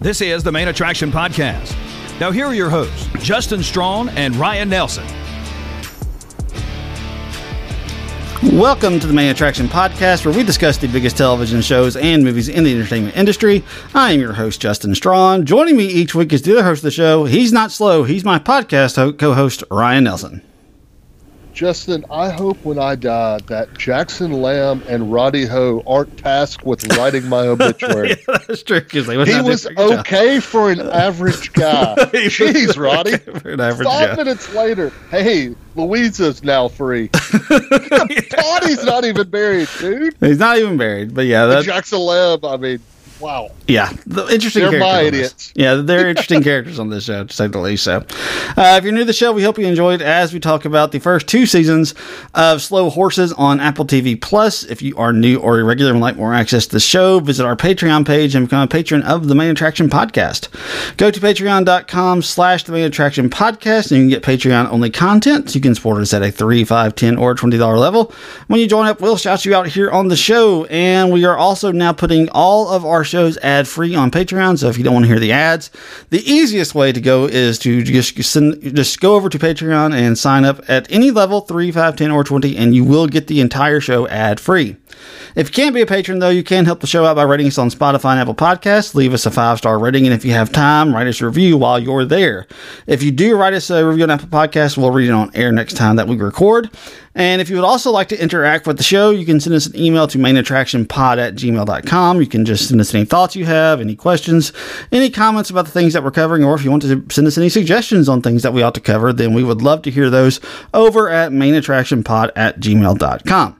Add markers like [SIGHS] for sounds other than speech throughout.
This is the Main Attraction Podcast. Now, here are your hosts, Justin Strawn and Ryan Nelson. Welcome to the Main Attraction Podcast, where we discuss the biggest television shows and movies in the entertainment industry. I am your host, Justin Strawn. Joining me each week is the other host of the show. He's not slow, he's my podcast co host, Ryan Nelson. Justin, I hope when I die that Jackson Lamb and Roddy Ho aren't tasked with writing my [LAUGHS] obituary. yeah, that's true. He, he was okay job. for an average [LAUGHS] guy. Jeez, Roddy. Okay Five guy. minutes later, hey, Louisa's now free. [LAUGHS] Toddy's not even buried, dude. He's not even buried, but yeah, that Jackson Lamb. I mean, Wow. Yeah, the interesting. They're my idiots. Yeah, they're interesting [LAUGHS] characters on this show, to say the least. So, uh, if you're new to the show, we hope you enjoyed as we talk about the first two seasons of Slow Horses on Apple TV Plus. If you are new or irregular and like more access to the show, visit our Patreon page and become a patron of the Main Attraction Podcast. Go to patreon.com/slash the Main Attraction Podcast, and you can get Patreon only content. You can support us at a three, five, ten, or twenty dollar level. When you join up, we'll shout you out here on the show, and we are also now putting all of our shows ad free on Patreon. So if you don't want to hear the ads, the easiest way to go is to just send, just go over to Patreon and sign up at any level 3, 5, 10, or 20, and you will get the entire show ad free. If you can't be a patron, though, you can help the show out by rating us on Spotify and Apple Podcasts. Leave us a five star rating, and if you have time, write us a review while you're there. If you do write us a review on Apple Podcasts, we'll read it on air next time that we record. And if you would also like to interact with the show, you can send us an email to mainattractionpod at gmail.com. You can just send us any thoughts you have, any questions, any comments about the things that we're covering, or if you want to send us any suggestions on things that we ought to cover, then we would love to hear those over at mainattractionpod at gmail.com.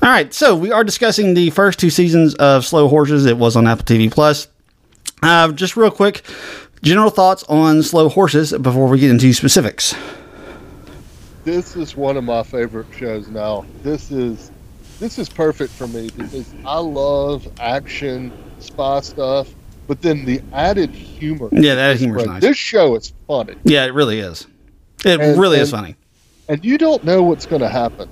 All right, so we are discussing the first two seasons of Slow Horses. It was on Apple TV Plus. Uh, just real quick, general thoughts on Slow Horses before we get into specifics. This is one of my favorite shows now. This is this is perfect for me because I love action, spy stuff, but then the added humor. Yeah, that humor is nice. This show is funny. Yeah, it really is. It and, really and, is funny. And you don't know what's going to happen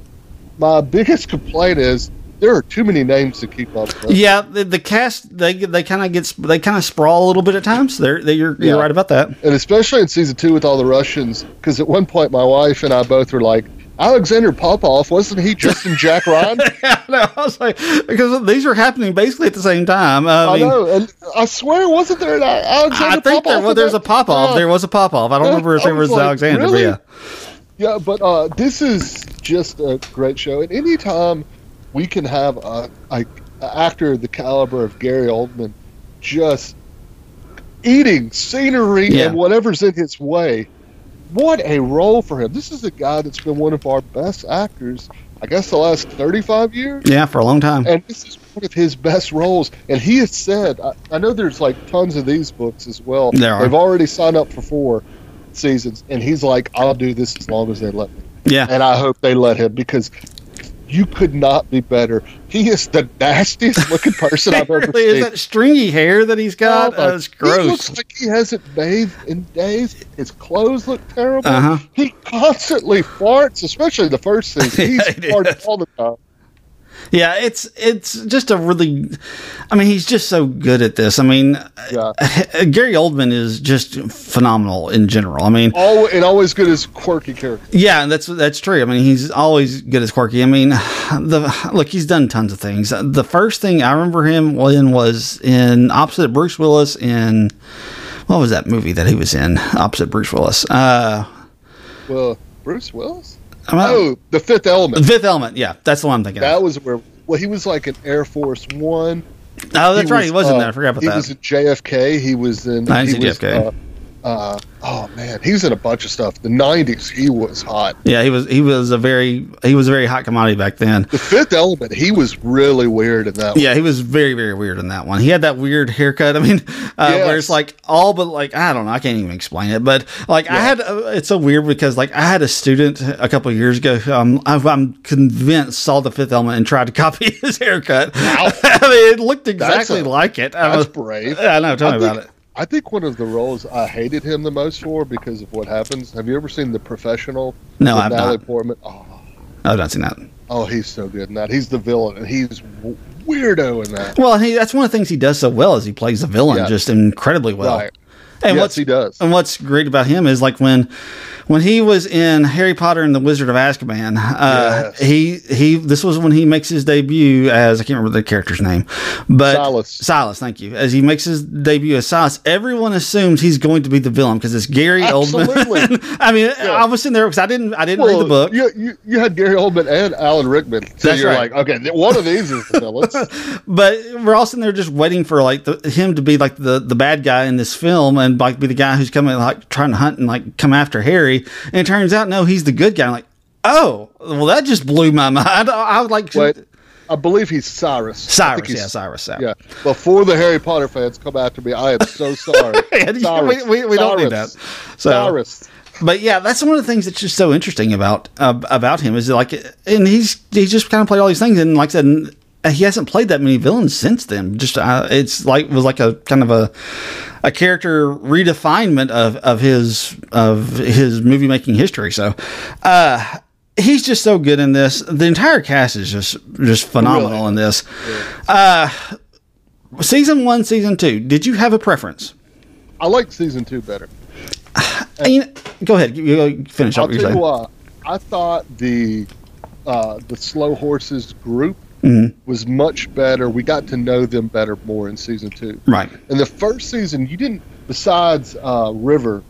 my biggest complaint is there are too many names to keep up with. Yeah, the, the cast they they kind of get they kind of sprawl a little bit at times. They're, they you're yeah. you're right about that. And especially in season two with all the Russians, because at one point my wife and I both were like, Alexander Popov wasn't he just in Jack [LAUGHS] Ryan? [LAUGHS] yeah, no, I was like because these were happening basically at the same time. I, I mean, know, and I swear, wasn't there an Alexander? I think Popov there, well, there's a Popov. Yeah. There was a Popov. I don't remember if there was, was like, Alexander, really? yeah. Yeah, but uh, this is just a great show. And anytime we can have a, a, a actor the caliber of Gary Oldman just eating scenery yeah. and whatever's in his way, what a role for him. This is a guy that's been one of our best actors, I guess, the last 35 years. Yeah, for a long time. And this is one of his best roles. And he has said, I, I know there's like tons of these books as well. There are. They've already signed up for four seasons, and he's like, "I'll do this as long as they let me." Yeah, and I hope they let him because you could not be better. He is the nastiest looking [LAUGHS] person I've ever really seen. Is that stringy hair that he's got? Oh, uh, gross. He looks like he hasn't bathed in days. His clothes look terrible. Uh-huh. He constantly farts, especially the first season. [LAUGHS] He's farting all the time. Yeah, it's it's just a really, I mean, he's just so good at this. I mean, yeah. [LAUGHS] Gary Oldman is just phenomenal in general. I mean, all and always good as quirky character. Yeah, that's that's true. I mean, he's always good as quirky. I mean, [SIGHS] the look, he's done tons of things. The first thing I remember him in was in opposite Bruce Willis in what was that movie that he was in opposite Bruce Willis? Uh, well, Bruce Willis. Oh, the Fifth Element. The Fifth Element. Yeah, that's the one I'm thinking. That of. was where. Well, he was like an Air Force One. Oh, that's he right. Was, he was in uh, there. I forgot about he that. He was in JFK. He was in. I he was, JFK. Uh, Uh, oh man, he was in a bunch of stuff. The '90s, he was hot. Yeah, he was he was a very he was a very hot commodity back then. The Fifth Element, he was really weird in that. one. Yeah, he was very very weird in that one. He had that weird haircut. I mean, [LAUGHS] uh, Yes. where it's like all but like I don't know. I can't even explain it. But like I had uh, it's so weird because like I had a student a couple of years ago. Um, I'm, I'm convinced saw the Fifth Element and tried to [LAUGHS] copy his haircut. [LAUGHS] I mean, it looked exactly a- like it. I That's was, brave. I know. Tell me I about it. I think one of the roles I hated him the most for because of what happens. Have you ever seen The Professional? No, I've Natalie not. Portman. Oh, I've not seen that. oh, he's so good in that. He's the villain, and he's weirdo in that. Well, he, that's one of the things he does so well is he plays the villain Yeah. just incredibly well. Right. And yes, what's he does. And what's great about him is like when when he was in Harry Potter and the Wizard of Azkaban, uh, Yes. he he this was when he makes his debut as I can't remember the character's name, but Silas. Silas, thank you. As he makes his debut as Silas, everyone assumes he's going to be the villain because it's Gary Oldman. Absolutely. [LAUGHS] I mean, I was sitting there because I didn't I didn't read the book. You, you, you had Gary Oldman and Alan Rickman. So That's you're right. like, okay, one of these is the villains. [LAUGHS] but we're all sitting there just waiting for like the, him to be like the, the bad guy in this film and like be the guy who's coming like trying to hunt and like come after Harry. And it turns out no, he's the good guy. I'm like, oh, well, that just blew my mind. I, I was like, Wait, I believe he's Cyrus. Cyrus, he's- yeah, Cyrus. Yeah. Yeah. Before the Harry Potter fans come after me, I am so [LAUGHS] sorry. Yeah, we, we, we don't need that. Cyrus. So, Cyrus. but yeah, that's one of the things that's just so interesting about uh, about him is like, and he's he's just kind of played all these things, and like I said, he hasn't played that many villains since then. Just uh, it's like was like a kind of a a character redefinement of of his of his movie making history. So. uh He's just so good in this. The entire cast is just just phenomenal Really? in this. Uh, season one, season two. Did you have a preference? I like season two better. [SIGHS] You know- go ahead. You, finish I'll up what tell you why. I thought the uh, the slow horses group Mm-hmm. was much better. We got to know them better more in season two. Right. And the first season, you didn't. Besides uh, River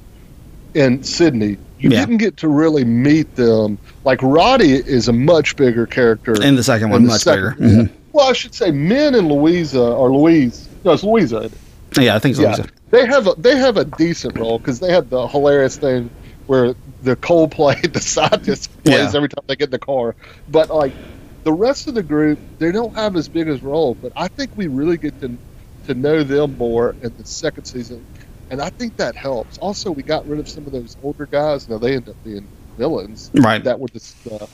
and Sydney, you Yeah. didn't get to really meet them. Like Roddy is a much bigger character In the second one, the much second- bigger. Mhm. Well, I should say, Min and Louisa or Louise. No, it's Louisa. Yeah, I think so. Yeah, they have a they have a decent role because they have the hilarious thing where the Coldplay [LAUGHS] the scientist plays Yeah. every time they get in the car. But like the rest of the group, they don't have as big a role. But I think we really get to to know them more in the second season, and I think that helps. Also, we got rid of some of those older guys. Now they end up being villains. Right. That were the uh,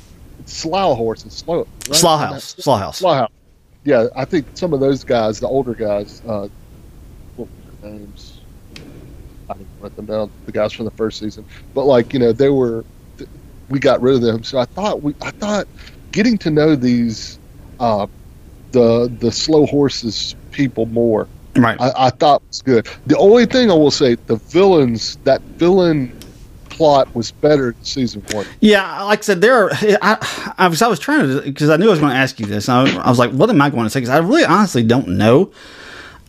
slough horses, slow right? Slough House. Slaughhouse. Slough House. Yeah, I think some of those guys, the older guys, uh, what were their names? I didn't write them down. The guys from the first season, but like you know, they were. We got rid of them, so I thought we. I thought getting to know these, uh, the the slow horses people more. Right. I, I thought was good. The only thing I will say, the villains, that villain plot was better in season one. yeah, like I said, there are. I, I was I was trying to because I knew I was going to ask you this. I, I was like, what am I going to say? Because I really honestly don't know.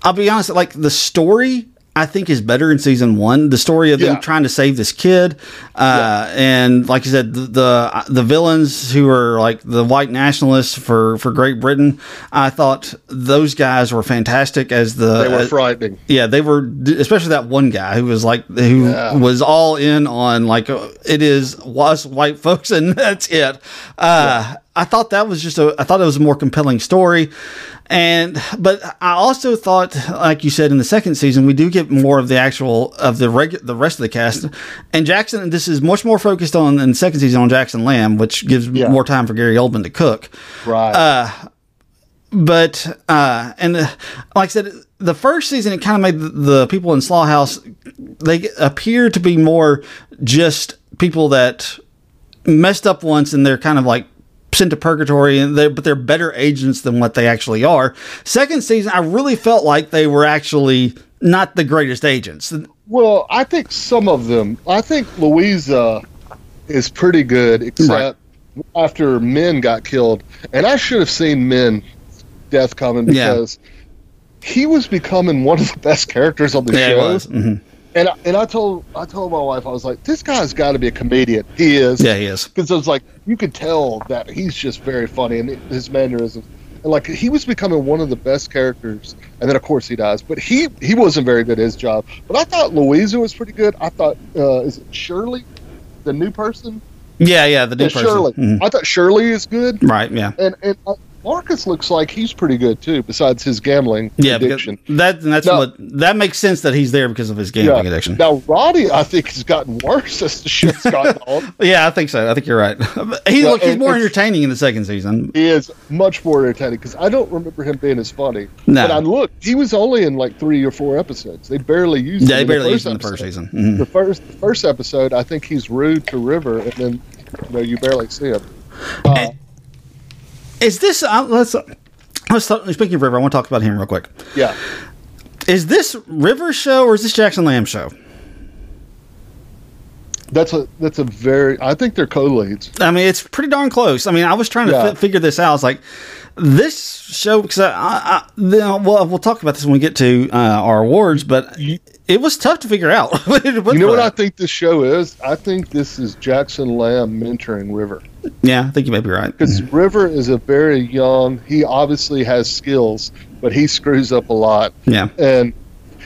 I'll be honest. Like the story. I think is better in season one. The story of them Yeah. trying to save this kid, uh, and like you said, the, the the villains who are like the white nationalists for for Great Britain. I thought those guys were fantastic as the They were as- frightening. Yeah, they were, especially that one guy who was like, who Yeah. was all in on like, uh, it is us white [LAUGHS] folks and that's it. Uh, I thought that was just a, I thought it was a more compelling story. And, but I also thought, like you said, in the second season, we do get more of the actual, of the reg, the rest of the cast. And Jackson, this is much more focused on, in the second season, on Jackson Lamb, which gives Yeah. more time for Gary Oldman to cook Right. but uh and uh, like i said the first season it kind of made the, the people in Slough House they appear to be more just people that messed up once and they're kind of like sent to purgatory and they but they're better agents than what they actually are second season i really felt like they were actually not the greatest agents Well, I think some of them. I think Louisa is pretty good, except after Min got killed, and I should have seen Min death coming Yeah. because he was becoming one of the best characters on the yeah, show. was. Mm-hmm. And I, and I told I told my wife I was like, this guy's got to be a comedian. He is. yeah he is Because I was like, you could tell that he's just very funny and his mannerisms. and like he was becoming one of the best characters. And then of course he dies, but he he wasn't very good at his job. But I thought Louisa was pretty good. I thought uh, is it Shirley, the new person? Yeah, yeah, the new Yeah, person. Shirley. Mhm. I thought Shirley is good, Right, yeah. and and uh, Marcus looks like he's pretty good too. Besides his gambling Yeah, because addiction. that that's No. what that makes sense that he's there because of his gambling addiction. Now Roddy, I think has gotten worse as the show's [LAUGHS] gotten on. Yeah, I think so. I think you're right. [LAUGHS] he Yeah, look he's more entertaining in the second season. He is much more entertaining because I don't remember him being as funny. No. But I looked, he was only in like three or four episodes. They barely used Yeah, him. they barely the used him in the first season. Mhm. The first the first episode, I think he's rude to River, and then you know you barely see him. Uh, Is this uh, let's let's talk, speaking of River? I want to talk about him real quick. yeah, Is this River show or is this Jackson Lamb show? that's a that's a very. I think they're co-leads. I mean, it's pretty darn close. I mean, I was trying to Yeah. fi- figure this out. I was like, this show because I, I, I then, well, we'll talk about this when we get to uh, our awards, but it was tough to figure out. [LAUGHS] what to put You know what I think this show is? I think this is Jackson Lamb mentoring River. Yeah, I think you may be right. Because River is a very young. He obviously has skills, but he screws up a lot. Yeah. and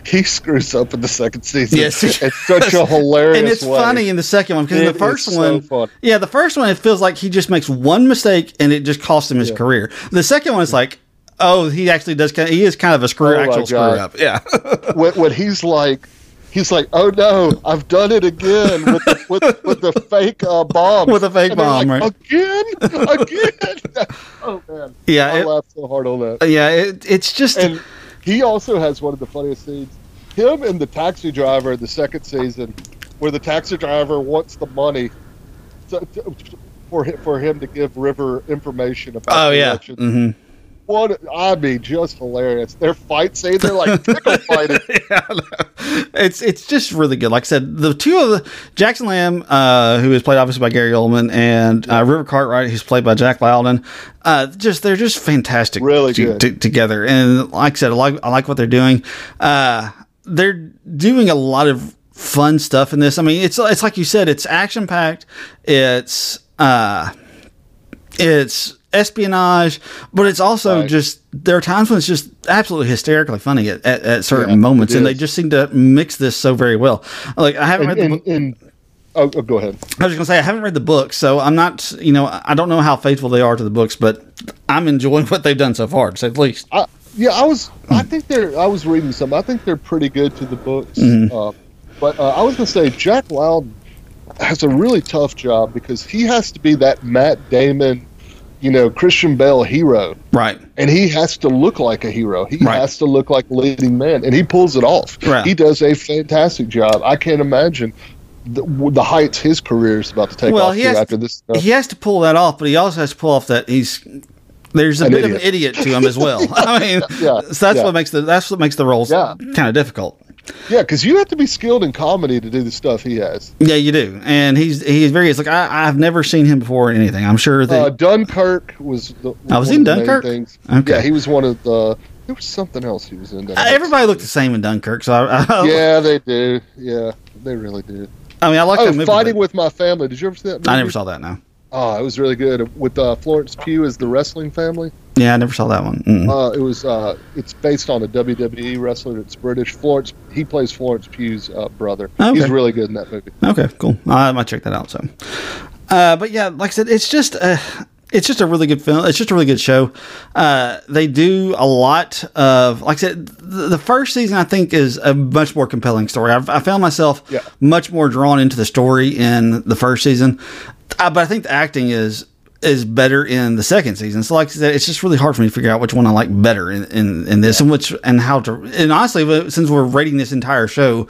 he screws up in the second season. Yes. it's such a hilarious. and it's way. funny in the second one because It the first so one, fun. yeah, the first one it feels like he just makes one mistake and it just costs him his Yeah. career. The second one is like, oh, he actually does. Kind of, he is kind of a screw, Oh actual screw up. Yeah, [LAUGHS] when, when he's like, he's like, "Oh no, I've done it again with the, with, with the fake uh, bomb." With the fake And bomb, like, right. Again, again. [LAUGHS] oh man, Yeah, I it- laughed so hard on that. yeah. It, it's just And he also has one of the funniest scenes. Him and the taxi driver in the second season, where the taxi driver wants the money to, to, for hi- for him to give River information about. oh the yeah. election. hmm What I mean, just hilarious. Their fight scene, they're like [LAUGHS] tickle fighting. yeah, it's it's just really good. Like I said, the two of the Jackson Lamb, uh, who is played obviously by Gary Oldman, and uh, River Cartwright, who's played by Jack Lowden. Uh, just they're just fantastic, Really good. to- together. And like I said, I like I like what they're doing. Uh, they're doing a lot of fun stuff in this. I mean, it's it's like you said, it's action packed. It's uh, it's espionage, but it's also Right. just there are times when it's just absolutely hysterically funny at, at, at certain Yeah, moments, and they just seem to mix this so very well. Like I haven't And, read the and, book. and oh, oh, go ahead. I was just gonna say I haven't read the book, so I'm not. You know, I don't know how faithful they are to the books, but I'm enjoying [LAUGHS] what they've done so far, to say the least. I, yeah, I was. I think they're. I was reading some. I think they're pretty good to the books. Mm-hmm. Uh, but uh, I was going to say Jack Lowden has a really tough job because he has to be that Matt Damon, you know, Christian Bale hero, Right. and he has to look like a hero. He Right. has to look like a leading man, and he pulls it off. Right. He does a fantastic job. I can't imagine. The, the heights his career is about to take Well, off he has- after this. stuff. He has to pull that off, but he also has to pull off that he's there's a An bit of an idiot. idiot to him as well. [LAUGHS] I mean, [LAUGHS] Yeah, so that's yeah. what makes the that's what makes the roles Yeah. kind of difficult. Yeah, because you have to be skilled in comedy to do the stuff he has. Yeah, you do, and he's he's very. It's like I, I've never seen him before in anything. I'm sure that Uh, Dunkirk was the. Oh, was in of the main Dunkirk? Things. Okay. Yeah, he was one of the. There was something else he was in. I Uh, everybody looked the same in Dunkirk. So I, I, Yeah, they do. Yeah, they really do. I mean, I like Oh, that movie. Fighting with My Family. Did you ever see that? Movie? I never saw that. No. Oh, it was really good with uh, Florence Pugh as the wrestling family. Yeah, I never saw that one. Mm. Uh, it was. Uh, it's based on a WWE wrestler that's British. Florence. He plays Florence Pugh's uh, brother. Okay. He's really good in that movie. Okay, cool. I might check that out. So, uh, but yeah, like I said, it's just uh, it's just a really good film. It's just a really good show. Uh, they do a lot of, like I said, the, the first season I think is a much more compelling story. I've, I found myself Yeah. much more drawn into the story in the first season, uh, but I think the acting is is better in the second season. So like I said, it's just really hard for me to figure out which one I like better in, in, in this and which and how to and honestly since we're rating this entire show,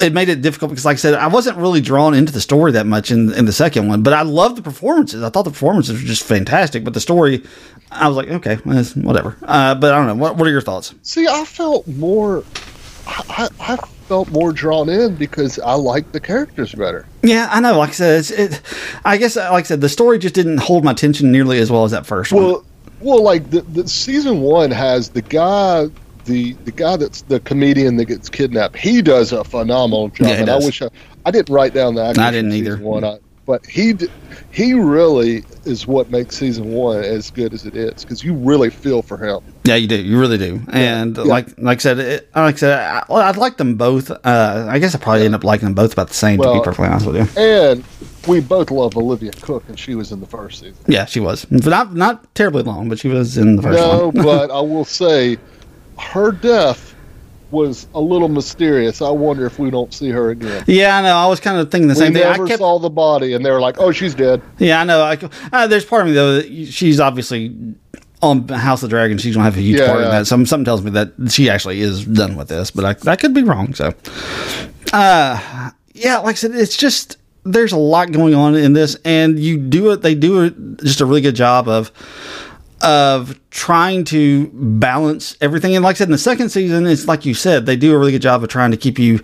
it made it difficult because like I said, I wasn't really drawn into the story that much in, in the second one, but I loved the performances. I thought the performances were just fantastic, but the story I was like, okay, whatever. Uh, but I don't know. What, what are your thoughts? See, I felt more. I, I, I felt more drawn in because I liked the characters better. Yeah, I know. Like I said, it's, it, I guess uh, like I said, the story just didn't hold my attention nearly as well as that first one. Well, well, like the, the season one has the guy, the the guy that's the comedian that gets kidnapped. He does a phenomenal job, Yeah, and. I wish I, I didn't write down the. actors I didn't either. One, I, but he he really is what makes season one as good as it is because you really feel for him. Yeah, you do. You really do. And Yeah. like like I said, it, like I said, I, I'd like them both. Uh, I guess I probably end up liking them both about the same. to be perfectly honest with you. And we both love Olivia Cooke, and she was in the first season. Yeah, she was not not terribly long, but she was in the first No, [LAUGHS] but I will say her death was a little mysterious. I wonder if we don't see her again. yeah, I know. I was kind of thinking the We same thing. I never kept, saw the body, and they were like, "Oh, she's dead." yeah, I know. I, uh, there's part of me though. That she's obviously on House of Dragon. She's gonna have a huge Yeah, part in that. Some something tells me that she actually is done with this, but I, I could be wrong. So, uh, yeah, like I said, it's just there's a lot going on in this, and you do it. They do it just a really good job of of trying to balance everything. And like I said, in the second season, it's like you said, they do a really good job of trying to keep you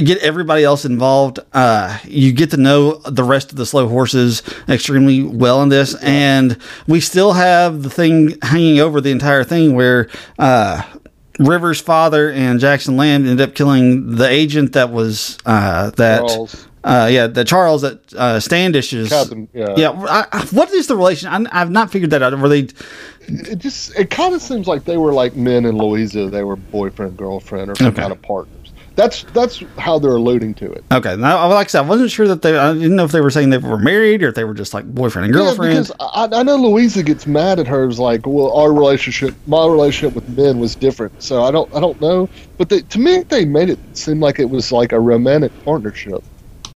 get everybody else involved. Uh, you get to know the rest of the slow horses extremely well in this, and we still have the thing hanging over the entire thing where. Uh, Rivers' father and Jackson Lamb ended up killing the agent that was uh, that Charles. Uh, yeah the Charles that uh, Standish is Captain, yeah. yeah I, I- what is the relation I, I've not figured that out Really, It just it kind of seems like they were like Min and Louisa. They were boyfriend girlfriend or some Okay. kind of partners. That's that's how they're alluding to it. okay now like I said I wasn't sure that they I didn't know if they were saying they were married or if they were just like boyfriend and girlfriend Yeah, because I, I know Louisa gets mad at her. It's like, well, our relationship, my relationship with Min was different. So I don't, I don't know. But they, to me, they made it seem like it was like a romantic partnership.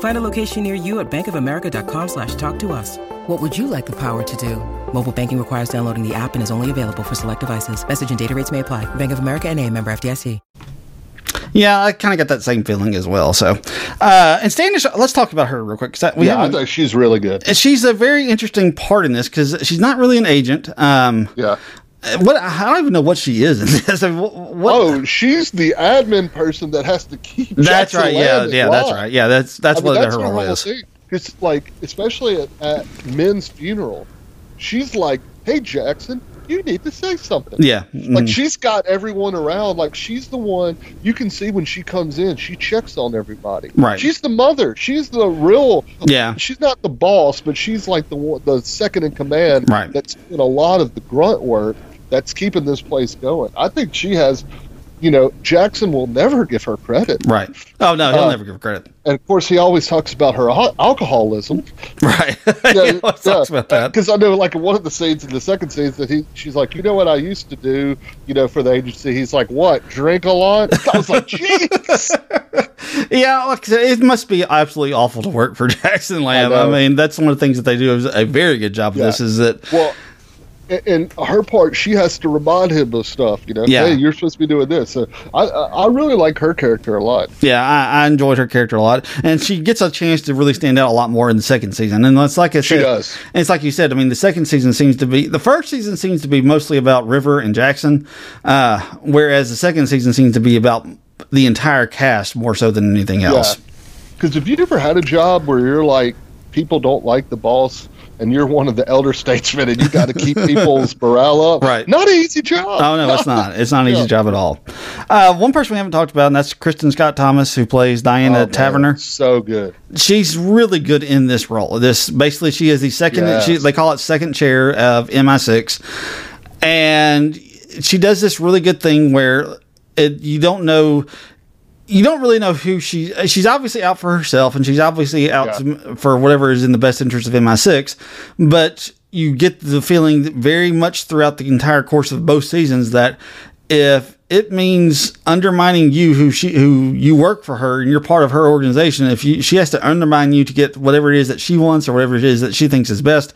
Find a location near you at bankofamerica.com slash talk to us. What would you like the power to do? Mobile banking requires downloading the app and is only available for select devices. Message and data rates may apply. Bank of America and a member FDIC. yeah I kind of got that same feeling as well so uh, and Standish let's talk about her real quick 'cause that- we yeah, I haven't- think she's really good. she's a very interesting part in this because she's not really an agent um, Yeah. What I don't even know what she is in this [LAUGHS] what, what Oh, she's the admin person that has to keep. that's Jackson right yeah in yeah that's right yeah that's that's I mean, what that's her role is thing. Because, like, especially at, at Min's funeral, she's like, "Hey, Jackson, you need to say something." yeah Like mhm. she's got everyone around. Like she's the one you can see when she comes in. She checks on everybody. Right. She's the mother. She's the real. Yeah. She's not the boss, but she's like the the second in command. Right. That's doing a lot of the grunt work. That's keeping this place going. I think she has. You know, Jackson will never give her credit. right oh no he'll Uh, never give her credit And of course, he always talks about her al- alcoholism. [LAUGHS] right yeah, [LAUGHS] let's talk about that Because I know, like, in one of the scenes in the second scene, that he, she's like, you know what I used to do, you know, for the agency. He's like, what? Drink a lot? I was like, jeez. [LAUGHS] Yeah, like I said, it must be absolutely awful to work for Jackson Lamb. I, know. mean, that's one of the things that they do a very good job of Yeah. this. Is that Well, and, her part, she has to remind him of stuff. You know, Yeah. hey, you're supposed to be doing this. So I, I, really like her character a lot. yeah, I, I enjoyed her character a lot, and she gets a chance to really stand out a lot more in the second season. And it's like I said, She does. and it's like you said. I mean, the second season seems to be the first season seems to be mostly about River and Jackson, uh, whereas the second season seems to be about the entire cast more so than anything else. Because if you ever had a job where you're like, people don't like the boss, and you're one of the elder statesmen, and you got to keep people's morale up, [LAUGHS] Right. Not an easy job. Oh no, it's not. It's not an easy Yeah. job at all. Uh, one person we haven't talked about, and that's Kristin Scott Thomas, who plays Diana Oh, man, Taverner. So good. she's really good in this role. This basically she is the second. Yes. She, they call it second chair of MI6, and she does this really good thing where it, you don't know. You don't really know who she. Uh, she's obviously out for herself, and she's obviously out to, for whatever is in the best interest of MI6. But you get the feeling that very much throughout the entire course of both seasons that if it means undermining you who she who you work for her and you're part of her organization if you, she has to undermine you to get whatever it is that she wants or whatever it is that she thinks is best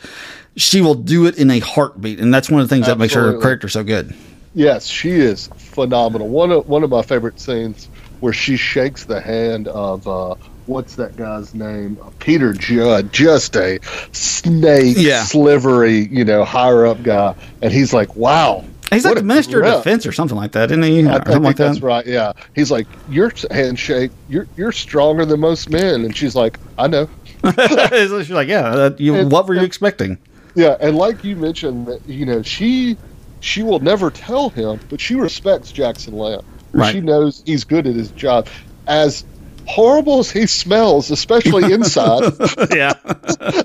she will do it in a heartbeat and that's one of the things that makes her character so good Yes, she is phenomenal. One of one of my favorite scenes where she shakes the hand of uh, what's that guy's name? Uh, Peter Judd, just a snake, Yeah. slivery, you know, higher up guy, and he's like, "Wow." He's like the minister of defense or something like that, isn't he? I think like that's that. right. Yeah, he's like, your handshake, you're you're stronger than most men, and she's like, I know. [LAUGHS] She's like, yeah. You, And- what were you and- expecting? Yeah, and like you mentioned, that you know, she she will never tell him, but she respects Jackson Lamb. Right. She knows he's good at his job. As horrible as he smells, especially [LAUGHS] inside, [LAUGHS] yeah.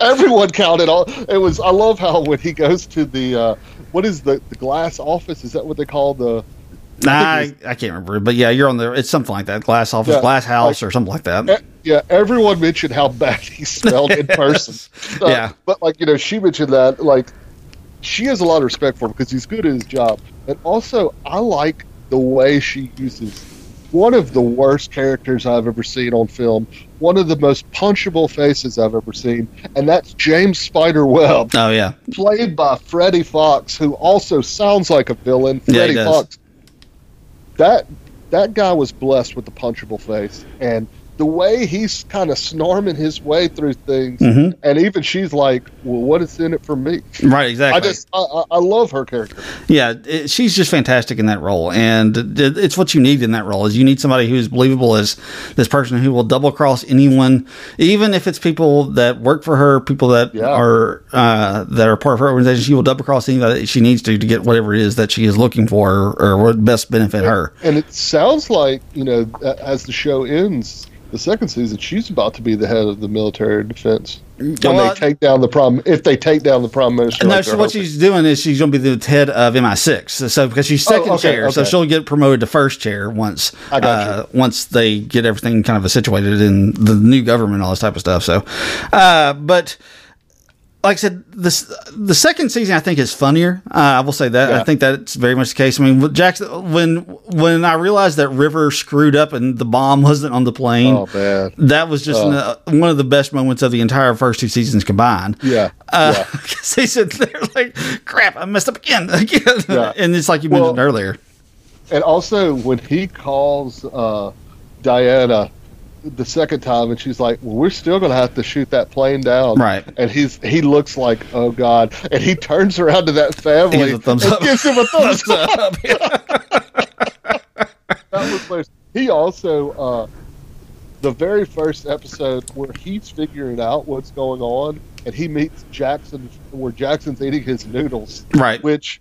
everyone counted all. It was. I love how when he goes to the uh, what is the the glass office? Is that what they call the? Nah, I I, I can't remember, but yeah, you're on the. It's something like that. Glass office, Yeah, glass house, like- or something like that. E- Yeah, everyone mentioned how bad he smelled in [LAUGHS] person. Yeah. but like you know, she mentioned that like she has a lot of respect for him because he's good at his job, and also I like the way she uses one of the worst characters I've ever seen on film, one of the most punchable faces I've ever seen, and that's James Spider Webb, Oh yeah, played by Freddie Fox, who also sounds like a villain. Yeah, Freddie does. Fox. That that guy was blessed with the punchable face, and the way he's kind of snorming his way through things, Mhm. and even she's like, "Well, what is in it for me?" right, exactly. I just, I, I, love her character. Yeah, it, she's just fantastic in that role, and it's what you need in that role. Is you need somebody who's believable as this person who will double cross anyone, even if it's people that work for her, people that Yeah. are uh, that are part of her organization. She will double cross anybody that she needs to to get whatever it is that she is looking for, or, or what best benefit her. And it sounds like you know, as the show ends, the second season, she's about to be the head of the military defense when Well, they take down the prime. If they take down the prime minister, No, like so what hoping. she's doing is she's going to be the head of MI6. So because she's Oh, second okay, chair, so she'll get promoted to first chair once I got uh, once they get everything kind of situated in the new government, all this type of stuff. So, uh, but like I said, this the second season I think is funnier. Uh, I will say that I think that's very much the case. I mean, Jackson when when I realized that River screwed up and the bomb wasn't on the plane. Oh That was just uh, one of the best moments of the entire first two seasons combined. yeah, Uh, yeah. [LAUGHS] they said they're like, crap, I messed up again, [LAUGHS] again, Yeah. and it's like you Well- mentioned earlier. And also when he calls uh, Diana the second time, and she's like, "Well, we're still going to have to shoot that plane down." Right. And he's he looks like, "Oh God!" And he turns around to that family He gives a thumbs and up. gives him a thumbs Thumbs up. up. [LAUGHS] That was hilarious. He also uh, the very first episode where he's figuring out what's going on, and he meets Jackson, where Jackson's eating his noodles. Right. which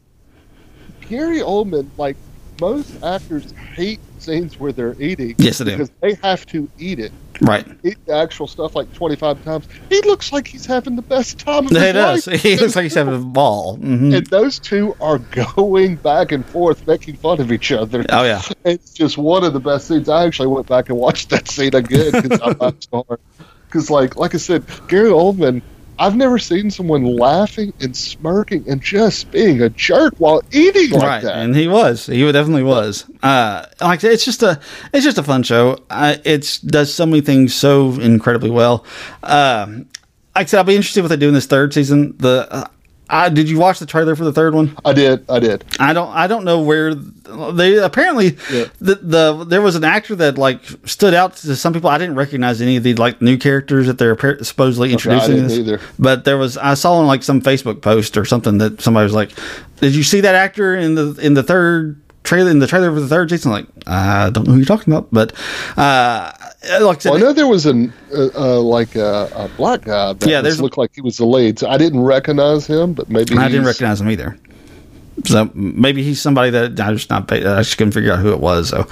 Gary Oldman, like most actors, hate scenes where they're eating. Yes, they do. because they have to eat it, Right. eat the actual stuff like twenty five times. He looks like he's having the best time of He his does. life. He looks like he's having a ball. hmm And those two are going back and forth, making fun of each other. Oh yeah. It's just one of the best scenes. I actually went back and watched that scene again because I laughed so hard. Because, like, like I said, Gary Oldman, I've never seen someone laughing and smirking and just being a jerk while eating like right, that. and he was. He definitely was. Uh, like it's just a, it's just a fun show. Uh, it does so many things so incredibly well. Um, like I said, I'll be interested what they do in this third season. The, uh, I, did you watch the trailer for the third one? I did, I did. I don't I don't know where they apparently Yeah. the the there was an actor that like stood out to some people. I didn't recognize any of the like new characters that they're supposedly introducing. didn't this. either. But there was I saw on like some Facebook post or something that somebody was like, "Did you see that actor in the in the third trailer in the trailer for the third season?" Like I don't know who you're talking about, but uh, like I said, Well, I know there was an uh, uh, like a, a black guy that Yeah, there's- looked like he was the lead. So I didn't recognize him, but maybe I didn't recognize him either. So maybe he's somebody that I just not I just couldn't figure out who it was. So,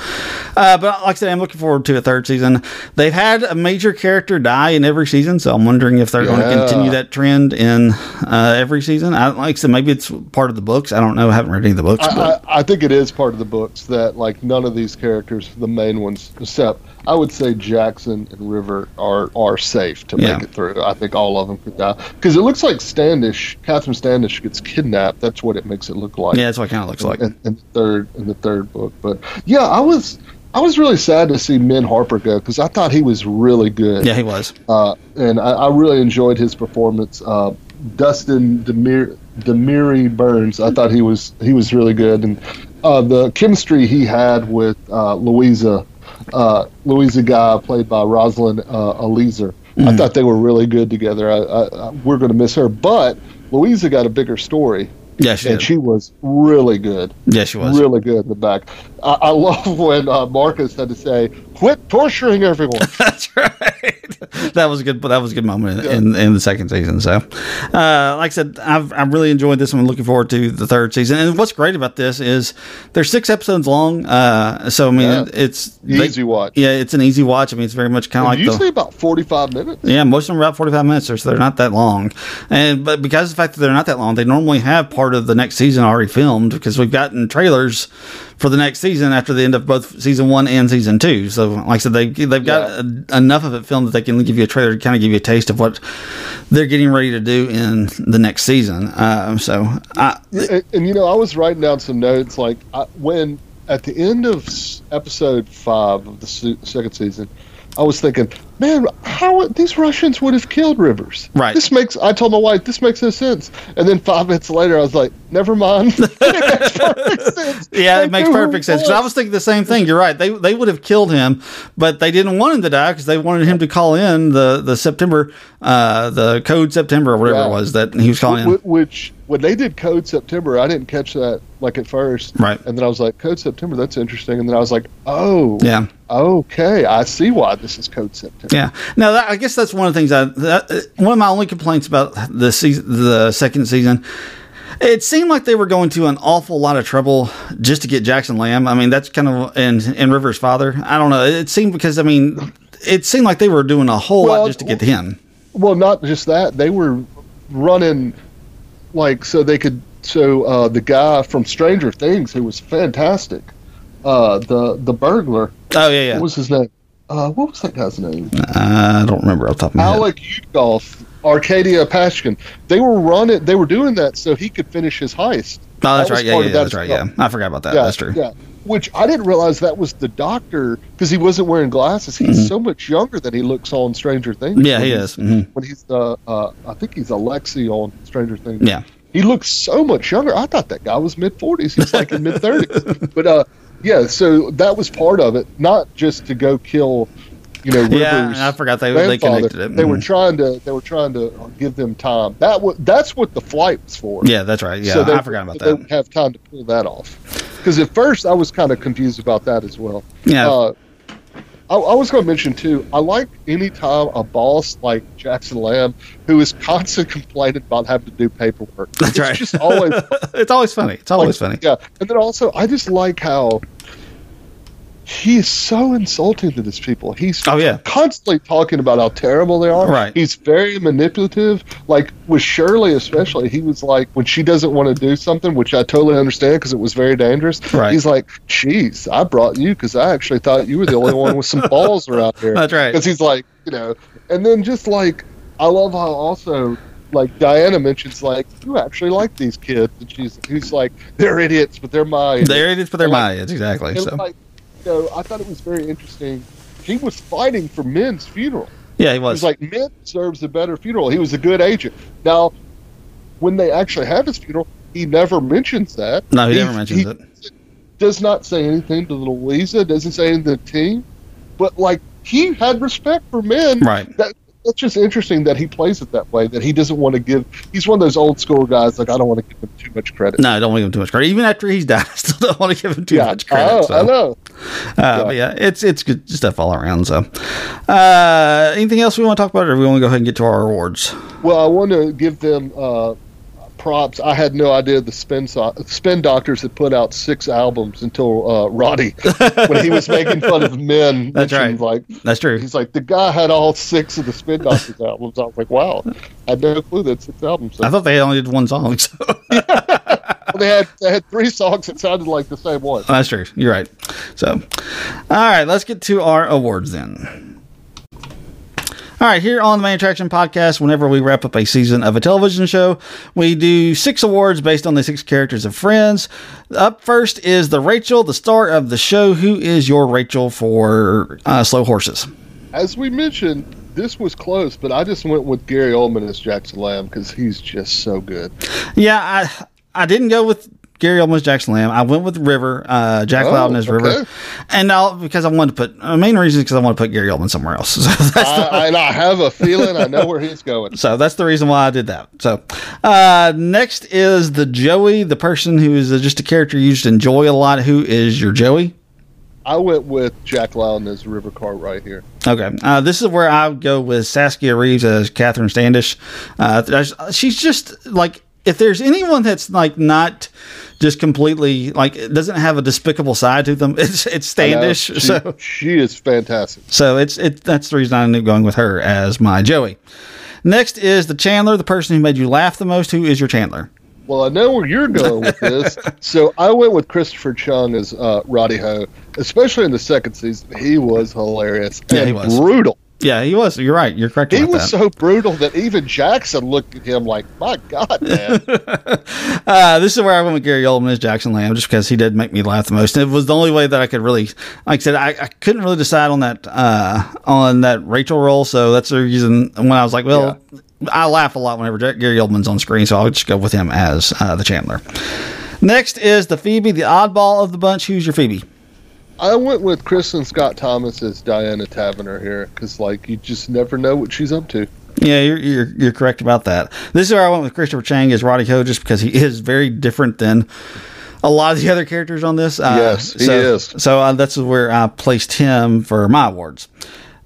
uh, but like I said, I'm looking forward to a third season. They've had a major character die in every season, so I'm wondering if they're going to continue that trend in uh, every season. I like I said, maybe it's part of the books. I don't know. I haven't read any of the books. I, but I, I think it is part of the books that like none of these characters, the main ones, except I would say Jackson and River are are safe to Yeah. make it through. I think all of them could die because it looks like Standish, Catherine Standish gets kidnapped. That's what it makes it look like. yeah, that's what it kind of looks like. in, in the third in the third book. But yeah, I was I was really sad to see Min Harper go because I thought he was really good. Yeah, he was. uh, and I, I really enjoyed his performance. Uh, Dustin Demir Demri-Burns, I thought he was he was really good, and uh, the chemistry he had with uh, Louisa, uh, Louisa Guy, played by Rosalind uh, Eleazar. I thought they were really good together. I, I, I, we're going to miss her, but Louisa got a bigger story Yeah, she and did. she was really good. Yeah, she was. really good in the back. I, I [LAUGHS] love when uh, Marcus had to say, "Quit torturing everyone." [LAUGHS] That's right. that was a good. That was a good moment in, in, in the second season. So, uh, like I said, I've I've really enjoyed this one. I'm looking forward to the third season. And what's great about this is they're six episodes long. Uh, so I mean, Yeah. it's Easy watch. Yeah, it's an easy watch. I mean, it's very much kind of like Usually the. about forty-five minutes. Yeah, most of them are about forty-five minutes, or so they're not that long. And but because of the fact that they're not that long, they normally have part of the next season already filmed because we've gotten trailers for the next season after the end of both season one and season two. So, like I said, they they've got Yeah. a- enough of it filmed that they can give you a trailer to kind of give you a taste of what they're getting ready to do in the next season. Um, so, I, and, and, you know, I was writing down some notes like I, when at the end of episode five of the se- second season, I was thinking, man, how these Russians would have killed Rivers? Right. This makes. I told my wife this makes no sense, and then five minutes later, I was like, never mind. it [LAUGHS] [LAUGHS] makes perfect sense. Yeah, it makes perfect sense. Because I was thinking the same thing. You're right. They they would have killed him, but they didn't want him to die because they wanted him to call in the the September, uh, the code September or whatever Yeah. it was that he was calling in. Which when they did Code September, I didn't catch that like at first. Right. And then I was like, Code September, that's interesting. And then I was like, oh, Yeah. okay, I see why this is Code September. Yeah. Now, that, I guess that's one of the things I. That, uh, one of my only complaints about the season, the second season. It seemed like they were going to an awful lot of trouble just to get Jackson Lamb. I mean, that's kind of and and Rivers' father. I don't know. It seemed because I mean, it seemed like they were doing a whole Well, lot just to get him. Well, not just that. They were running like so they could. So uh, the guy from Stranger Things, who was fantastic, uh, the the burglar. Oh yeah, yeah. What was his name? Uh, what was that guy's name? I don't remember off the top of my head. Alec Utgoff, Arcadia Pashkin. They were running. They were doing that so he could finish his heist. Oh, that's That right. Yeah, yeah, that that's right. well. Yeah, I forgot about that. yeah, that's true. Yeah, which I didn't realize that was the doctor because he wasn't wearing glasses. He's so much younger than he looks on Stranger Things. Mm-hmm. Yeah, he is. hmm When he's uh, uh, I think he's Alexi on Stranger Things. Yeah. he looks so much younger. I thought that guy was mid forties. He's like in mid thirties. [LAUGHS] But uh, yeah, so that was part of it, not just to go kill. You know, Rivers. Yeah, I forgot they- they connected it. They were trying to. They were trying to give them time. That was. That's what the flight was for. Yeah, that's right. Yeah, So they- I forgot about They that. would have time to pull that off. Because at first I was kind of confused about that as well. Yeah. Uh, I, I was going to mention too. I like any time a boss like Jackson Lamb, who is [LAUGHS] constantly complaining about having to do paperwork. That's it's right. Just always [LAUGHS] it's always funny. It's always funny. yeah. And then also, I just like how he is so insulting to these people. He's Oh, yeah. constantly talking about how terrible they are. Right. He's very manipulative. Like with Shirley, especially, he was like when she doesn't want to do something, which I totally understand because it was very dangerous. Right. He's like, "Geez, I brought you because I actually thought you were the only one with some [LAUGHS] balls around here." That's right. Because he's like, you know, and then just like I love how also like Diana mentions like you actually like these kids, and she's he's like they're idiots, but they're my idiots." There it is for their And, my idiots, exactly. and, So like, know, I thought it was very interesting. He was fighting for Min's funeral. yeah, he He was. was like, Min deserves a better funeral. He was a good agent. Now, when they actually have his funeral, he never mentions that. no, he never mentions he it. Does not say anything to Louisa. Doesn't say anything to the team. But like, he had respect for men. Right. That that's just interesting that he plays it that way. That he doesn't want to give. He's one of those old school guys. Like I don't want to give him too much credit. No, I don't want to give him too much credit. Even after he's died, [LAUGHS] I still don't want to give him too yeah, much credit. I know. so. I know. Uh, But yeah, it's it's good stuff all around. So, uh, anything else we want to talk about, or we want to go ahead and get to our awards? Well, I want to give them uh, props. I had no idea the Spin so- Spin Doctors had put out six albums until uh, Roddy, [LAUGHS] when he was making fun of Min. That's right. Like That's true. he's like the guy had all six of the Spin Doctors albums. I was like, wow, I had no clue that six albums. I thought they only did one song. So [LAUGHS] Well, they had they had three songs that sounded like the same one. that's true. You're right. So, all right, let's get to our awards then. All right, here on the Main Attraction Podcast, whenever we wrap up a season of a television show, we do six awards based on the six characters of Friends. Up first is the Rachel, the star of the show. Who is your Rachel for uh, Slow Horses? As we mentioned, this was close, but I just went with Gary Oldman as Jackson Lamb because he's just so good. Yeah, I I didn't go with Gary Oldman as Jackson Lamb. I went with River, uh, Jack Oh, Lowden as River, okay. and I'll, because I wanted to put. The main reason is because I want to put Gary Oldman somewhere else. [LAUGHS] So that's, I, and I have a feeling I know where he's going. [LAUGHS] so that's the reason why I did that. So uh, next is the Joey, the person who is just a character you just enjoy a lot. Who is your Joey? I went with Jack Lowden as River Cartwright here. Okay, uh, this is where I would go with Saskia Reeves as Catherine Standish. Uh, she's just like if there's anyone that's like not just completely like doesn't have a despicable side to them, [LAUGHS] it's it's Standish. She, So she is fantastic. so it's it that's the reason I ended up going with her as my Joey. Next is the Chandler, the person who made you laugh the most. Who is your Chandler? Well, I know where you're going with this, [LAUGHS] so I went with Christopher Chung as uh, Roddy Ho, especially in the second season. He was hilarious Yeah, and he was. brutal. Yeah, he was. You're right. You're correct He was that. so brutal that even Jackson looked at him like, "My God, man!" [LAUGHS] Uh, this is where I went with Gary Oldman as Jackson Lamb, just because he did make me laugh the most. And it was the only way that I could really, like I said, I, I couldn't really decide on that uh, on that Rachel role. So that's the reason when I was like, well, I laugh a lot whenever Jack- Gary Oldman's on screen, so I'll just go with him as uh, the Chandler. Next is the Phoebe, the oddball of the bunch. Who's your Phoebe? I went with Kristin Scott Thomas as Diana Taverner here because, like, you just never know what she's up to. Yeah, you're, you're you're correct about that. This is where I went with Christopher Chung as Roddy Ho, just because he is very different than a lot of the other characters on this. Uh, Yes, he so, is. So uh, that's where I placed him for my awards.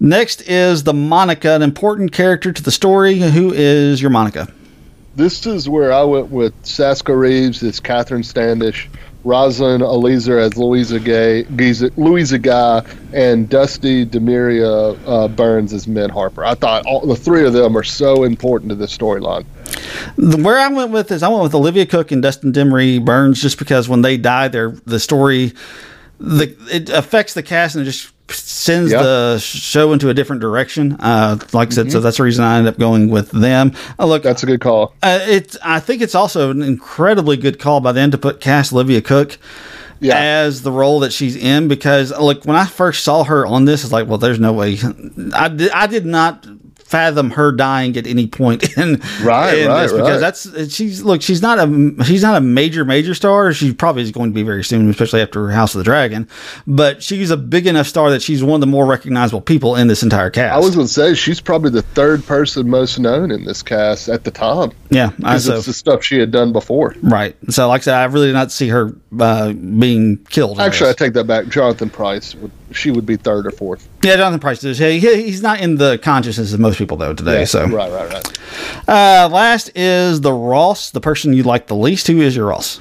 Next is the Monica, an important character to the story. Who is your Monica? This is where I went with Saskia Reeves as Catherine Standish, Rosalind Eleazar as Louisa Gay, Giza- Louisa Guy, and Dusty Demiria uh, Burns as Min Harper. I thought all the three of them are so important to this storyline. Where I went with is I went with Olivia Cooke and Dustin Demri-Burns, just because when they die, their the story, the it affects the cast and it just sends Yeah. the show into a different direction. Uh, like I said, so that's the reason I ended up going with them. Uh, look, That's a good call. Uh, it, I think it's also an incredibly good call by them to put cast Olivia Cooke Yeah. as the role that she's in because look, when I first saw her on this, it's like, well, there's no way. I did, I did not fathom her dying at any point [LAUGHS] in Right, in right, this right. because that's she's look she's not a she's not a major major star she probably is going to be very soon especially after House of the Dragon but she's a big enough star that she's one of the more recognizable people in this entire cast I was going to say she's probably the third person most known in this cast at the time yeah because so it's the stuff she had done before. right so like I said I really did not see her uh, being killed Actually, I take that back. Jonathan Pryce, would, she would be third or fourth. Yeah, Jonathan Pryce is. He, he- he's not in the consciousness of most people though today. so, right, right, right. uh, last is the Ross, the person you like the least. Who is your Ross?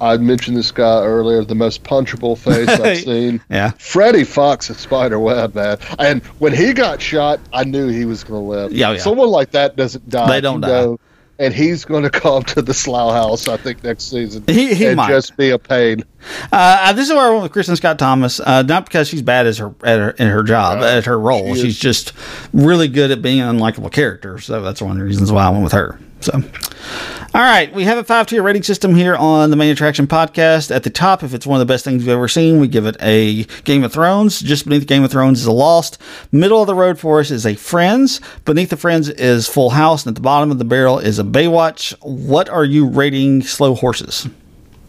I mentioned this guy earlier, the most punchable face I've [LAUGHS] seen. Yeah. Freddie Fox at Spider Webb, man. And when he got shot, I knew he was going to live. Yeah, yeah. Someone like that doesn't die. They don't you know, and he's going [LAUGHS] to come to the Slough House, I think, next season. He- he and might. just be a pain. Uh, this is where I went with Kristin Scott Thomas. Uh, not because she's bad as her at her, in her job at her role. She she's just really good at being an unlikable character. So that's one of the reasons why I went with her. So, all right, we have a five tier rating system here on the Main Attraction podcast. At the top, if it's one of the best things we've ever seen, we give it a Game of Thrones. Just beneath Game of Thrones is a Lost. Middle of the road for us is a Friends. Beneath the Friends is Full House, and at the bottom of the barrel is a Baywatch. What are you rating Slow Horses?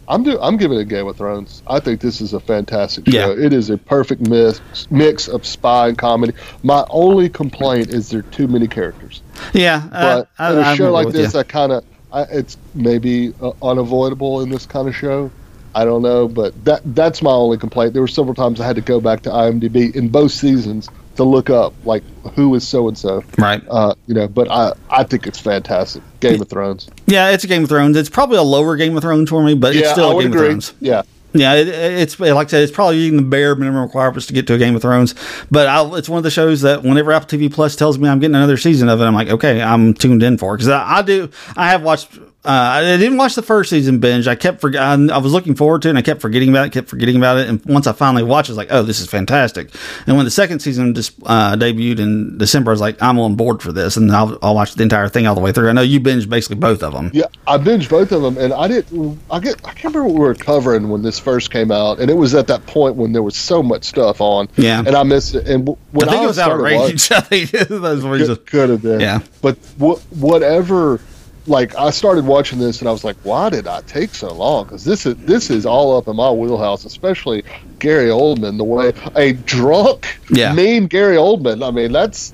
I'm do, I'm giving it Game of Thrones. I think this is a fantastic Yeah. show. It is a perfect mix mix of spy and comedy. My only complaint is there are too many characters. Yeah, uh, But I, in a I'm show like with you. this, I kind of it's maybe uh, unavoidable in this kind of show. I don't know, but that that's my only complaint. There were several times I had to go back to IMDb in both seasons to look up like who is so and so. right. Uh, you know, but I I think it's fantastic. Game of Thrones. Yeah, it's a Game of Thrones. It's probably a lower Game of Thrones for me, but it's still I a Game agree. of Thrones. Yeah, Yeah, it, it's like I said, it's probably even the bare minimum requirements to get to a Game of Thrones. But I'll, it's one of the shows that whenever Apple TV Plus tells me I'm getting another season of it, I'm like, okay, I'm tuned in for because I, I do. I have watched. Uh, I didn't watch the first season binge. I kept forg- I, I was looking forward to it, and I kept forgetting about it. Kept forgetting about it, and once I finally watched, it, I was like, "Oh, this is fantastic!" And when the second season just uh, debuted in December, I was like, "I'm on board for this," and I'll, I'll watch the entire thing all the way through. I know you binged basically both of them. yeah. I binged both of them, and I didn't. I get. I can't remember what we were covering when this first came out, and it was at that point when there was so much stuff on. Yeah. and I missed it. And when I think it was out of started watching-. [LAUGHS] I think reason. Could, could have been. Yeah. But wh- whatever like I started watching this and I was like, why did I take so long? Because this is this is all up in my wheelhouse, especially Gary Oldman. The way a drunk, Yeah. mean Gary Oldman. I mean, that's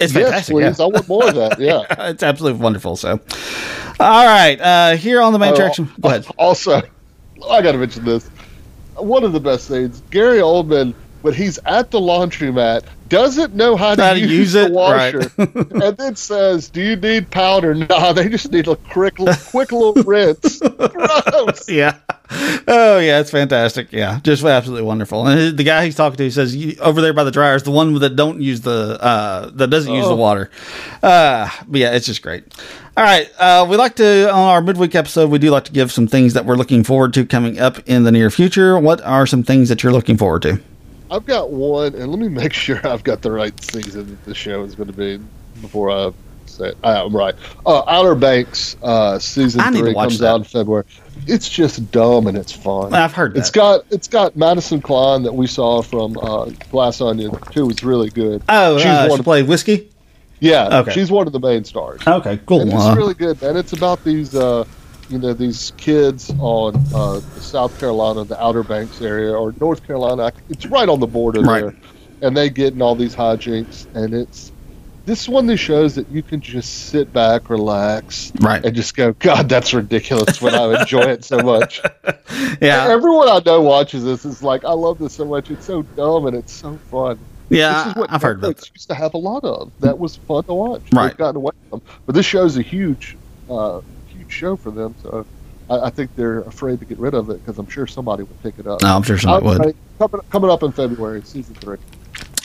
It's yes, fantastic. please. yeah. I want more of that. Yeah. [LAUGHS] it's absolutely wonderful. So, all right, uh, here on the main Oh, attraction. Go ahead. [LAUGHS] Also, I got to mention this. One of the best things, Gary Oldman, when he's at the laundromat, doesn't know how to, use, use the it, washer, right. [LAUGHS] and then says, "Do you need powder?" [LAUGHS] No, they just need a quick, quick little rinse. [LAUGHS] Gross. Yeah. Oh yeah, it's fantastic. Yeah, just absolutely wonderful. And the guy he's talking to says over there by the dryers, the one that don't use the uh, that doesn't use the Oh. water. Uh, but yeah, it's just great. All right, uh, we like to on our midweek episode. We do like to give some things that we're looking forward to coming up in the near future. What are some things that you're looking forward to? I've got one, and let me make [LAUGHS] sure I've got the right season that the show is going to be before I say it. I, I'm right. Uh, Outer Banks uh, season I three comes that. out in February. It's just dumb and it's fun. I've heard that. It's got it's got Madison Cline that we saw from uh, Glass Onion, who was really good. oh, she's uh, one she of, played whiskey. yeah, okay. she's one of the main stars. Okay, cool. And it's Uh, really good, man. It's about these, uh, you know, these kids on uh, the South Carolina, the Outer Banks area, or North Carolina. It's right on the border Right. there, and they get in all these hijinks. And it's this one that shows that you can just sit back, relax, Right. and just go, God, that's ridiculous. When I enjoy it so much. [LAUGHS] yeah, Everyone I know watches this is like, I love this so much. It's so dumb and it's so fun. yeah. This is what I've heard Netflix that. used to have a lot of. That was fun to watch. Right. They've gotten away from, but this show's a huge, uh, huge show for them. So I, I think they're afraid to get rid of it because I'm sure somebody would pick it up. No, I'm sure somebody would. Coming, coming up in February, season three.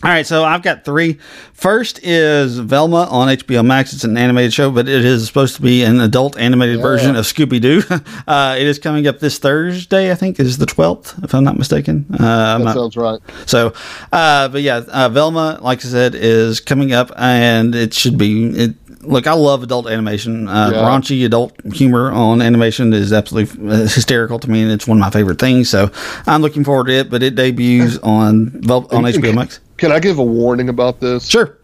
All right, so I've got three. First is Velma on HBO Max. It's an animated show, but it is supposed to be an adult animated Yeah. version of Scooby Doo. [LAUGHS] Uh, it is coming up this Thursday, I think, is the 12th, if I'm not mistaken. Uh, That not- sounds right. so, uh, but yeah, uh, Velma, like I said, is coming up, and it should be. It, look, I love adult animation. Uh, Yeah. Raunchy adult humor on animation is absolutely uh, hysterical to me, and it's one of my favorite things. So, I'm looking forward to it. But it debuts [LAUGHS] on Vel- on HBO Max. Can I give a warning about this? Sure.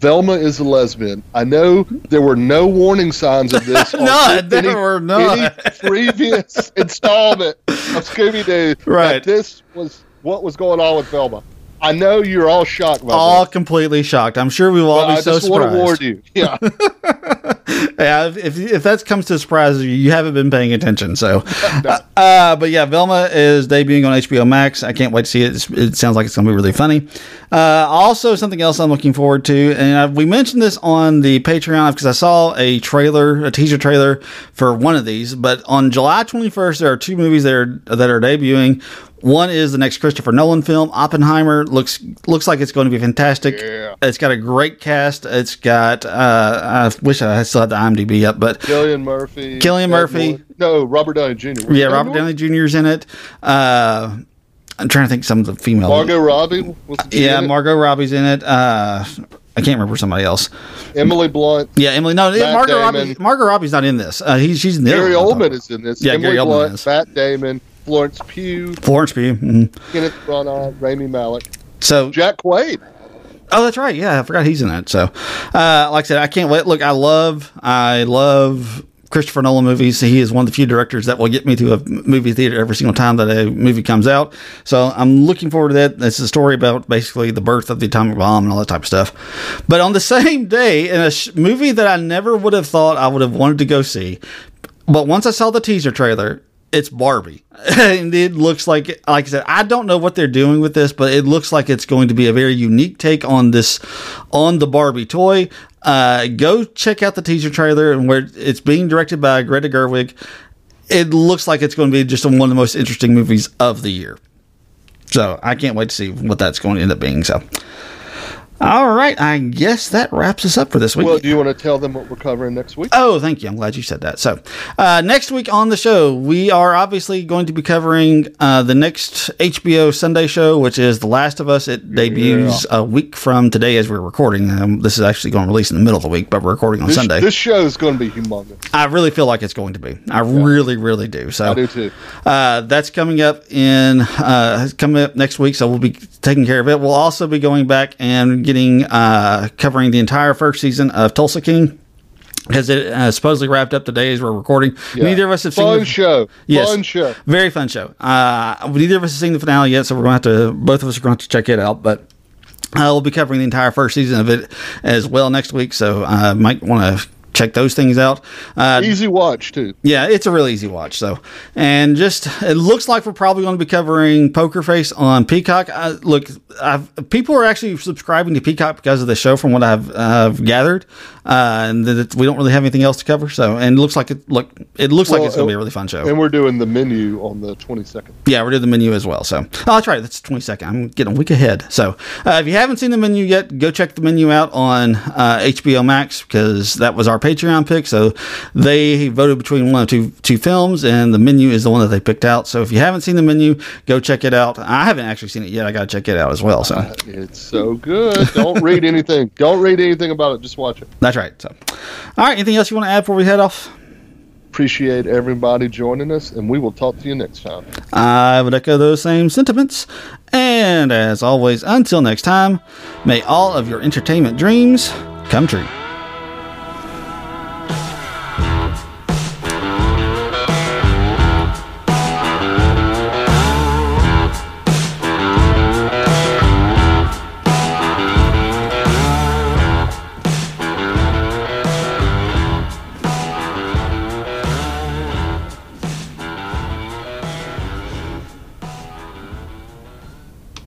Velma is a lesbian. I know there were no warning signs of this. [LAUGHS] on None. There were none. Any previous [LAUGHS] installment of Scooby Doo. Right. This was what was going on with Velma. I know you're all shocked about All this. completely shocked. I'm sure we will all but be I so just want to warn you. [LAUGHS] Yeah. [LAUGHS] Yeah, if, if that comes to surprise you, you haven't been paying attention. So, [LAUGHS] uh, uh, but yeah, Velma is debuting on HBO Max. I can't wait to see it. It's, it sounds like it's going to be really funny. Uh, also, something else I'm looking forward to, and uh, we mentioned this on the Patreon because I saw a trailer, a teaser trailer for one of these. But on July 21st, there are two movies that are that are debuting. One is the next Christopher Nolan film, Oppenheimer. looks looks like it's going to be fantastic. Yeah. It's got a great cast. It's got uh, I wish I still had the IMDb up, but Cillian Murphy. Cillian Murphy. Norton- No, Robert Downey Jr. yeah, Robert? Downey Jr.'s in it. Uh, I'm trying to think some of the female. Margot Robbie. Was yeah? Margot Robbie's in it. Uh, I can't remember somebody else. Emily Blunt. Yeah, Emily. No, Matt Margot Robbie. Damon. Margot Robbie's not in this. Uh, he's she's in the other Gary Oldman is in this. Yeah, Emily Gary Oldman Blunt, is. Matt Damon, Florence Pugh. Florence Pugh. mhm. Kenneth Branagh, Rami Malek, So Jack Quaid. Oh, that's right. Yeah, I forgot he's in it. So, uh, like I said, I can't wait. Look, I love, I love Christopher Nolan movies. He is one of the few directors that will get me to a movie theater every single time that a movie comes out. So I'm looking forward to that. It's a story about basically the birth of the atomic bomb and all that type of stuff. But on the [LAUGHS] same day, in a sh- movie that I never would have thought I would have wanted to go see, but once I saw the teaser trailer, it's Barbie. and [LAUGHS] it looks like, like I said, I don't know what they're doing with this, but it looks like it's going to be a very unique take on this, on the Barbie toy. Uh, go check out the teaser trailer and where it's being directed by Greta Gerwig. It looks like it's going to be just one of the most interesting movies of the year. So I can't wait to see what that's going to end up being. So, all right, I guess that wraps us up for this week. Well, do you want to tell them what we're covering next week? Oh, thank you. I'm glad you said that. So, uh, next week on the show, we are obviously going to be covering uh, the next HBO Sunday show, which is The Last of Us. It debuts a week from today as we're recording. Um, this is actually going to release in the middle of the week, but we're recording on This, Sunday. this show is going to be humongous. I really feel like it's going to be. I really, really do. So, I do too. uh, that's coming up in uh, coming up next week, so we'll be taking care of it. We'll also be going back and getting uh, covering the entire first season of Tulsa King. because it uh, supposedly wrapped up today as we're recording. Yeah. Neither of us have fun seen the, show. Yes. Fun show. Very fun show. Uh, neither of us have seen the finale yet, so we're going to have to. Both of us are going to have to check it out. But uh, we'll be covering the entire first season of it as well next week, so I might want to check those things out. Uh, Easy watch too. yeah, it's a real easy watch. So, and just it looks like we're probably going to be covering Poker Face on Peacock. Uh, look, I've, people are actually subscribing to Peacock because of the show, from what I've uh, gathered, uh, and that we don't really have anything else to cover. So, and it looks like it look it looks like it's going to be a really fun show. And we're doing the menu on the 22nd. Yeah, we're doing the menu as well. So, oh, that's right. That's 22nd. I'm getting a week ahead. So, uh, if you haven't seen the menu yet, go check the menu out on uh, HBO Max because that was our Patreon pick. So, they voted between one of two two films, and the menu is the one that they picked out. So, if you haven't seen the menu, go check it out. I haven't actually seen it yet. I got to check it out as well. So, It's so good. Don't read [LAUGHS] anything. Don't read anything about it. Just watch it. that's right. So, all right. Anything else you want to add before we head off? Appreciate everybody joining us, and we will talk to you next time. I would echo those same sentiments. And as always, until next time, may all of your entertainment dreams come true.